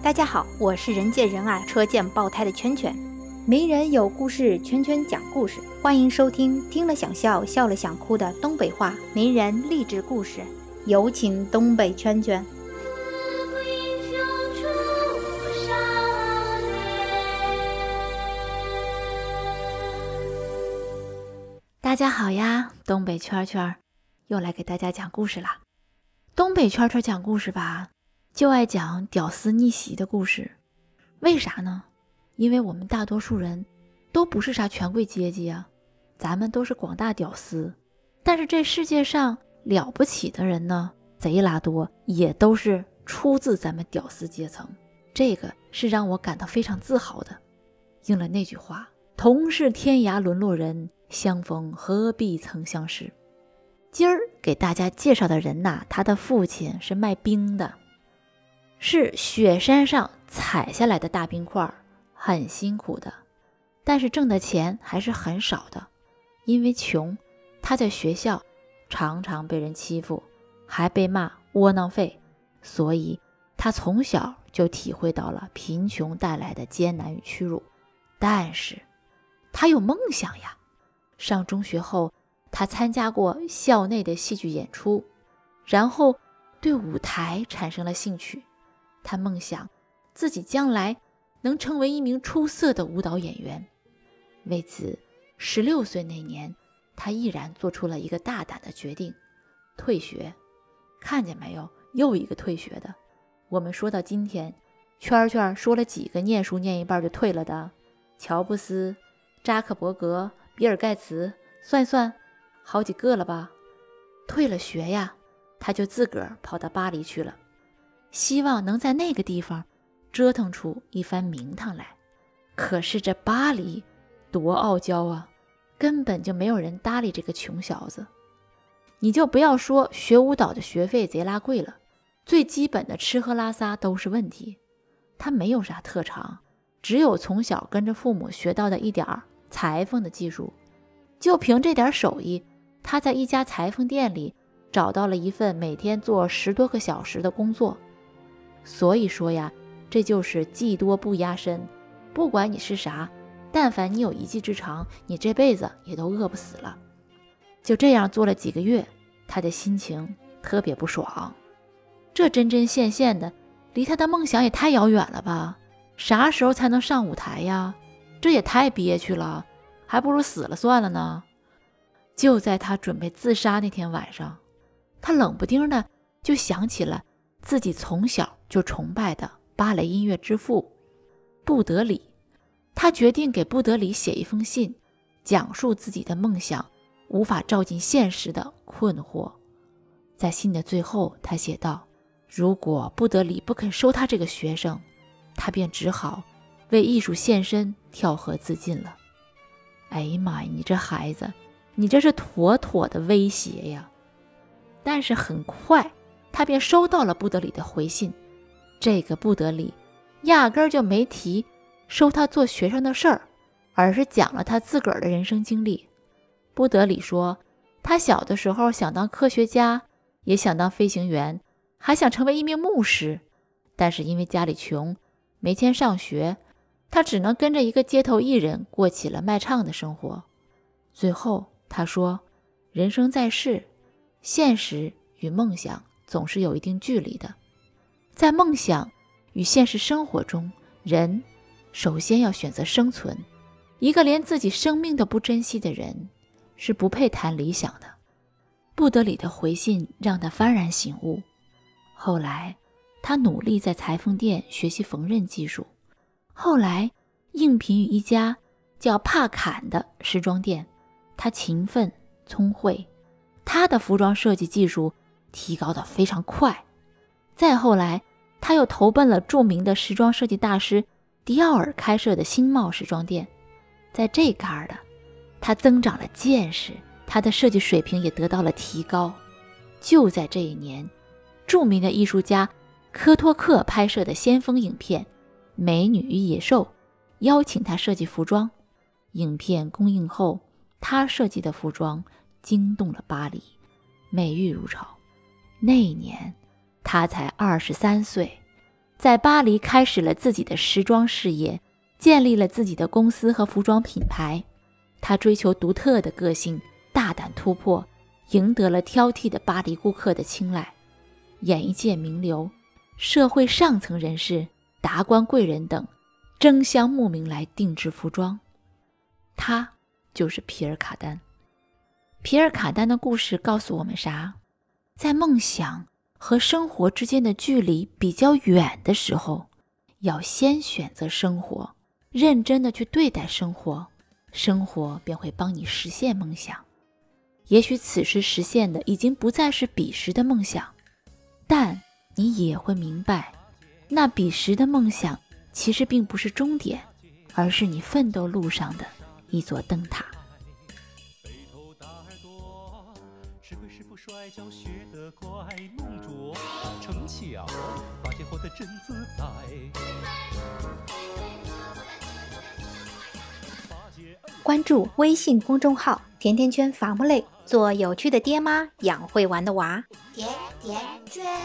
大家好，我是人见人爱、车见爆胎的圈圈。没人有故事，圈圈讲故事，欢迎收听听了想笑、笑了想哭的东北话名人励志故事。有请东北圈圈。大家好呀，东北圈圈又来给大家讲故事了。东北圈圈讲故事吧。就爱讲屌丝逆袭的故事，为啥呢？因为我们大多数人都不是啥权贵阶级啊，咱们都是广大屌丝。但是这世界上了不起的人呢，贼拉多，也都是出自咱们屌丝阶层。这个是让我感到非常自豪的。应了那句话：“同是天涯沦落人，相逢何必曾相识。”今儿给大家介绍的人呐，他的父亲是卖冰的。是雪山上采下来的大冰块，很辛苦的，但是挣的钱还是很少的。因为穷，他在学校常常被人欺负，还被骂窝囊废，所以他从小就体会到了贫穷带来的艰难与屈辱。但是，他有梦想呀。上中学后，他参加过校内的戏剧演出，然后对舞台产生了兴趣。他梦想自己将来能成为一名出色的舞蹈演员。为此，十六岁那年，他毅然做出了一个大胆的决定：退学。看见没有，又一个退学的。我们说到今天，圈圈说了几个念书念一半就退了的？乔布斯、扎克伯格、比尔盖茨，算算，好几个了吧？退了学呀，他就自个儿跑到巴黎去了。希望能在那个地方折腾出一番名堂来。可是这巴黎多傲娇啊，根本就没有人搭理这个穷小子。你就不要说学舞蹈的学费贼拉贵了，最基本的吃喝拉撒都是问题。他没有啥特长，只有从小跟着父母学到的一点儿裁缝的技术。就凭这点手艺，他在一家裁缝店里找到了一份每天做十多个小时的工作。所以说呀，这就是技多不压身。不管你是啥，但凡你有一技之长，你这辈子也都饿不死了。就这样做了几个月，他的心情特别不爽。这针针线线的，离他的梦想也太遥远了吧？啥时候才能上舞台呀？这也太憋屈了，还不如死了算了呢。就在他准备自杀那天晚上，他冷不丁的就想起了。自己从小就崇拜的芭蕾音乐之父布德里，他决定给布德里写一封信，讲述自己的梦想无法照进现实的困惑。在信的最后，他写道：“如果布德里不肯收他这个学生，他便只好为艺术献身，跳河自尽了。”哎呀妈呀，你这孩子，你这是妥妥的威胁呀！但是很快。他便收到了布德里的回信，这个布德里压根儿就没提收他做学生的事儿，而是讲了他自个儿的人生经历。布德里说，他小的时候想当科学家，也想当飞行员，还想成为一名牧师，但是因为家里穷，没钱上学，他只能跟着一个街头艺人过起了卖唱的生活。最后他说，人生在世，现实与梦想。总是有一定距离的，在梦想与现实生活中，人首先要选择生存。一个连自己生命都不珍惜的人，是不配谈理想的。布德里的回信让他幡然醒悟。后来，他努力在裁缝店学习缝纫技术，后来应聘于一家叫帕坎的时装店。他勤奋聪慧，他的服装设计技术。提高的非常快，再后来，他又投奔了著名的时装设计大师迪奥尔开设的新茂时装店，在这嘎儿的，他增长了见识，他的设计水平也得到了提高。就在这一年，著名的艺术家科托克拍摄的先锋影片《美女与野兽》，邀请他设计服装。影片公映后，他设计的服装惊动了巴黎，美誉如潮。那一年，他才二十三岁，在巴黎开始了自己的时装事业，建立了自己的公司和服装品牌。他追求独特的个性，大胆突破，赢得了挑剔的巴黎顾客的青睐。演艺界名流、社会上层人士、达官贵人等争相慕名来定制服装。他就是皮尔卡丹。皮尔卡丹的故事告诉我们啥？在梦想和生活之间的距离比较远的时候，要先选择生活，认真的去对待生活，生活便会帮你实现梦想。也许此时实现的已经不再是彼时的梦想，但你也会明白，那彼时的梦想其实并不是终点，而是你奋斗路上的一座灯塔。摔跤学得快，弄拙成巧，发现活得真自在。关注微信公众号“甜甜圈伐木累”，做有趣的爹妈，养会玩的娃。甜甜圈。